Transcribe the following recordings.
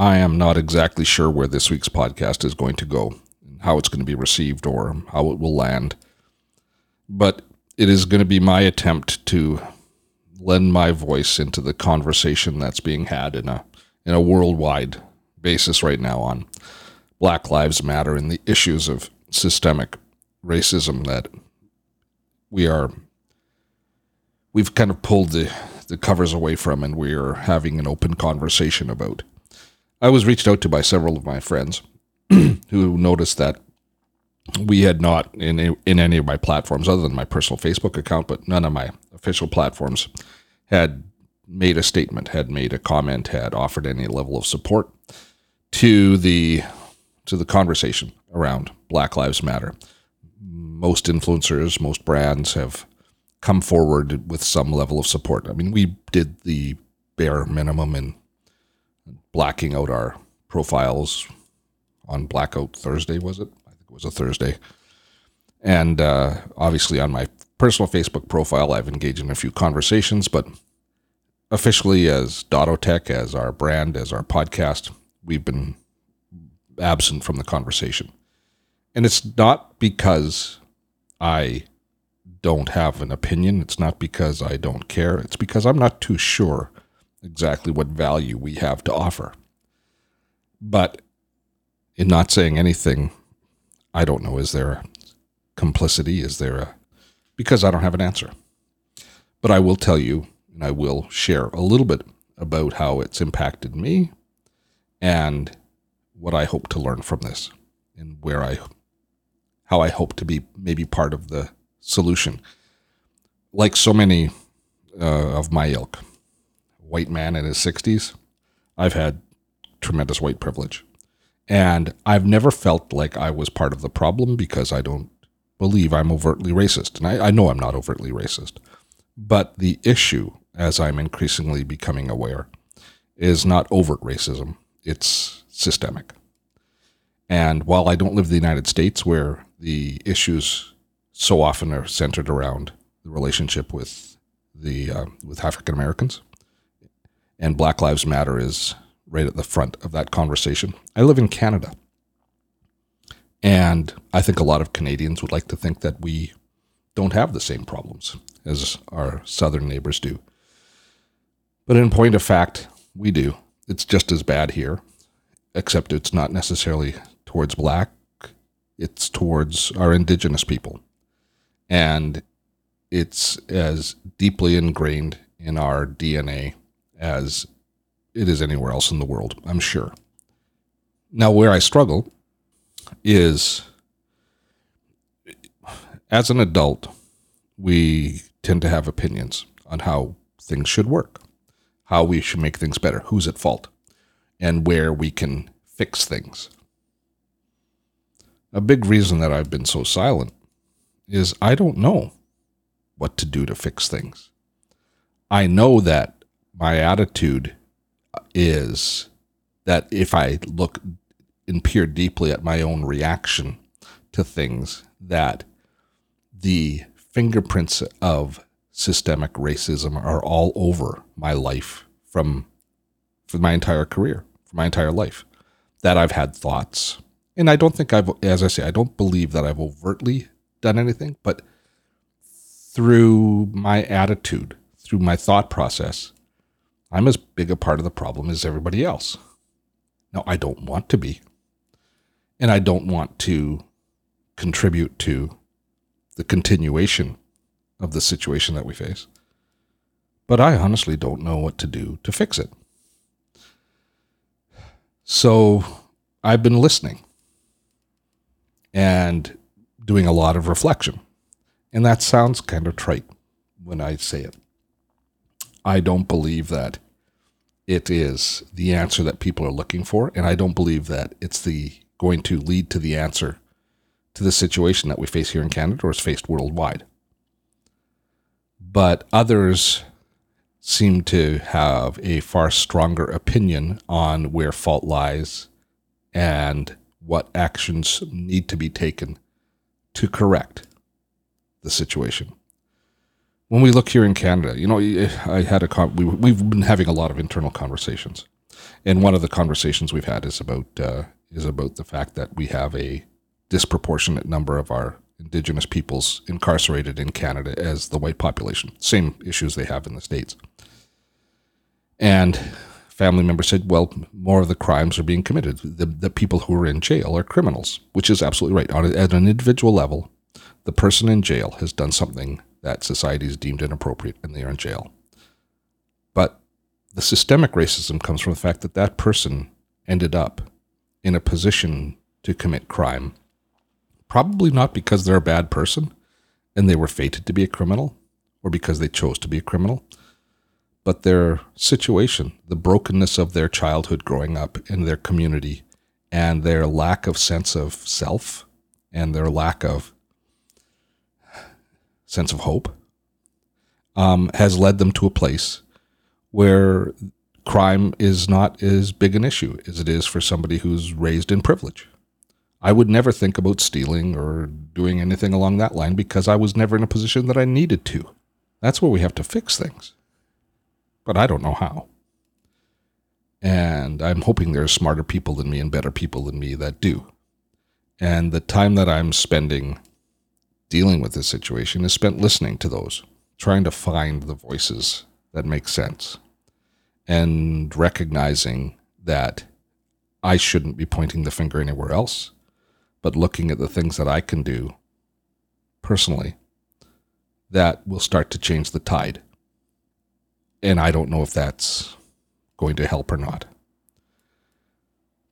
I am not exactly sure where this week's podcast is going to go, how it's going to be received, or how it will land. But it is going to be my attempt to lend my voice into the conversation that's being had in a in a worldwide basis right now on Black Lives Matter and the issues of systemic racism that we are we've kind of pulled the the covers away from and we're having an open conversation about. I was reached out to by several of my friends who noticed that we had not in in any of my platforms other than my personal Facebook account, but none of my official platforms had made a statement, had made a comment, had offered any level of support to the to the conversation around Black Lives Matter. Most influencers, most brands have come forward with some level of support. I mean, we did the bare minimum in blacking out our profiles on Blackout Thursday, was it? I think it was a Thursday. And uh, obviously, on my personal Facebook profile, I've engaged in a few conversations, but officially, as Dottotech, as our brand, as our podcast, we've been absent from the conversation. And it's not because I don't have an opinion. It's not because I don't care. It's because I'm not too sure exactly what value we have to offer. But in not saying anything, I don't know. Is there a complicity? Is there a. Because I don't have an answer. But I will tell you, and I will share a little bit about how it's impacted me and what I hope to learn from this and where I how I hope to be maybe part of the solution. Like so many uh, of my ilk, white man in his 60s, I've had tremendous white privilege. And I've never felt like I was part of the problem because I don't believe I'm overtly racist. And I, I know I'm not overtly racist. But the issue, as I'm increasingly becoming aware, is not overt racism, it's systemic. And while I don't live in the United States where the issues so often are centered around the relationship with the uh, with African Americans, and Black Lives Matter is right at the front of that conversation. I live in Canada, and I think a lot of Canadians would like to think that we don't have the same problems as our southern neighbors do. But in point of fact, we do. It's just as bad here, except it's not necessarily towards black, it's towards our indigenous people. And it's as deeply ingrained in our DNA as it is anywhere else in the world, I'm sure. Now, where I struggle is as an adult, we tend to have opinions on how things should work, how we should make things better, who's at fault, and where we can fix things. A big reason that I've been so silent is I don't know what to do to fix things. I know that my attitude is that if I look and peer deeply at my own reaction to things, that the fingerprints of systemic racism are all over my life from for my entire career, for my entire life. That I've had thoughts and I don't think I've, as I say, I don't believe that I've overtly done anything, but through my attitude, through my thought process, I'm as big a part of the problem as everybody else. Now, I don't want to be, and I don't want to contribute to the continuation of the situation that we face. But I honestly don't know what to do to fix it. So I've been listening and doing a lot of reflection. And that sounds kind of trite when I say it. I don't believe that it is the answer that people are looking for, and I don't believe that it's the going to lead to the answer to the situation that we face here in Canada or is faced worldwide. But others seem to have a far stronger opinion on where fault lies and what actions need to be taken to correct the situation. When we look here in Canada, you know, I had a we, we've been having a lot of internal conversations, And one of the conversations we've had is about uh, is about the fact that we have a disproportionate number of our indigenous peoples incarcerated in Canada as the white population. Same issues they have in the states. And family member said, well, more of the crimes are being committed. The, the people who are in jail are criminals, which is absolutely right. On, at an individual level, the person in jail has done something that society has deemed inappropriate and they are in jail. But the systemic racism comes from the fact that that person ended up in a position to commit crime, probably not because they're a bad person and they were fated to be a criminal or because they chose to be a criminal, but their situation, the brokenness of their childhood growing up in their community, and their lack of sense of self and their lack of sense of hope um, has led them to a place where crime is not as big an issue as it is for somebody who's raised in privilege. I would never think about stealing or doing anything along that line because I was never in a position that I needed to. That's where we have to fix things. But I don't know how. And I'm hoping there's smarter people than me and better people than me that do. And the time that I'm spending dealing with this situation is spent listening to those, trying to find the voices that make sense and recognizing that I shouldn't be pointing the finger anywhere else, but looking at the things that I can do personally that will start to change the tide. And I don't know if that's going to help or not.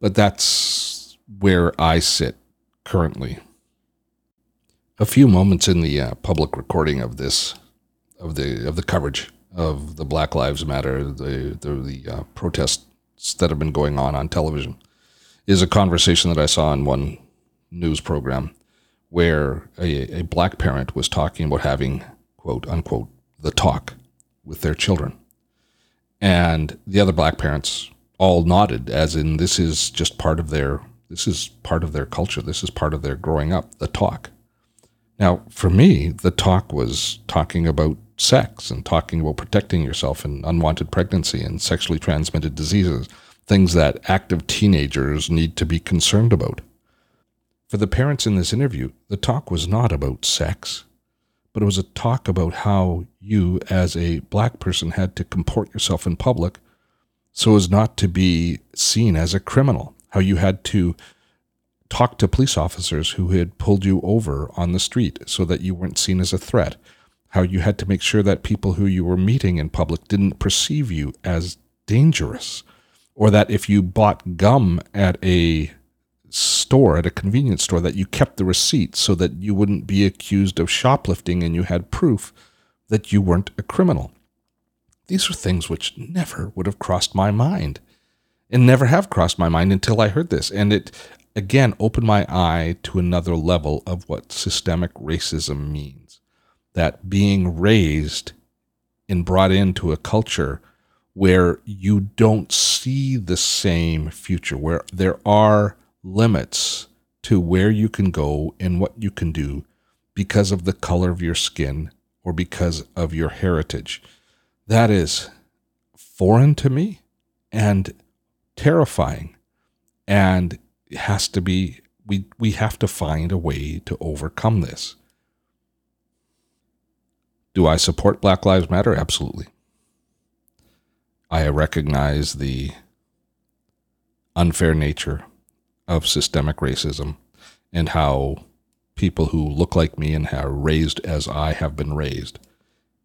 But that's where I sit currently. A few moments in the uh, public recording of this, of the of the coverage of the Black Lives Matter, the the, the uh, protests that have been going on on television, is a conversation that I saw in one news program where a, a black parent was talking about having quote unquote the talk with their children, and the other black parents all nodded, as in this is just part of their this is part of their culture, this is part of their growing up, the talk. Now, for me, the talk was talking about sex and talking about protecting yourself in unwanted pregnancy and sexually transmitted diseases, things that active teenagers need to be concerned about. For the parents in this interview, the talk was not about sex, but it was a talk about how you, as a black person, had to comport yourself in public so as not to be seen as a criminal, how you had to talk to police officers who had pulled you over on the street so that you weren't seen as a threat, how you had to make sure that people who you were meeting in public didn't perceive you as dangerous, or that if you bought gum at a store, at a convenience store, that you kept the receipt so that you wouldn't be accused of shoplifting and you had proof that you weren't a criminal. These are things which never would have crossed my mind and never have crossed my mind until I heard this. And it again opened my eye to another level of what systemic racism means that being raised and brought into a culture where you don't see the same future, where there are limits to where you can go and what you can do because of the color of your skin or because of your heritage. That is foreign to me and terrifying. And has to be, we, we have to find a way to overcome this. Do I support Black Lives Matter? Absolutely. I recognize the unfair nature of systemic racism and how people who look like me and are raised as I have been raised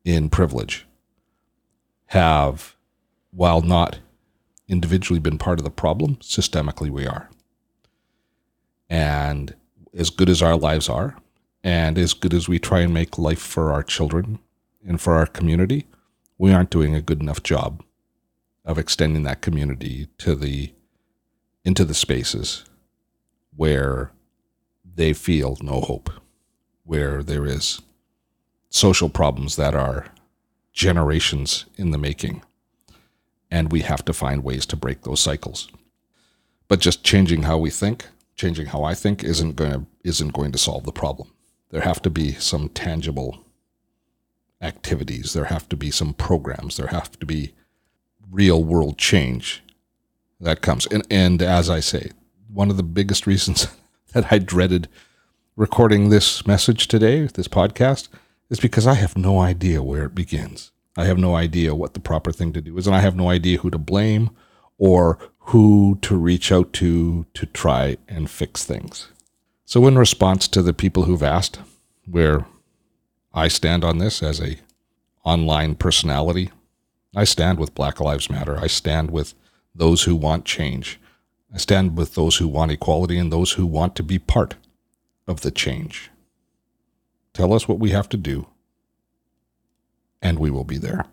in privilege have, while not individually been part of the problem, systemically we are. And as good as our lives are, and as good as we try and make life for our children and for our community, we aren't doing a good enough job of extending that community to the into the spaces where they feel no hope, where there is social problems that are generations in the making. And we have to find ways to break those cycles. But just changing how we think, changing how I think isn't going to isn't going to solve the problem. There have to be some tangible activities. There have to be some programs. There have to be real world change that comes. And, and as I say, one of the biggest reasons that I dreaded recording this message today, this podcast, is because I have no idea where it begins. I have no idea what the proper thing to do is, and I have no idea who to blame or who to reach out to to try and fix things. So, in response to the people who've asked where I stand on this as a online personality, I stand with Black Lives Matter. I stand with those who want change. I stand with those who want equality and those who want to be part of the change. Tell us what we have to do, and we will be there.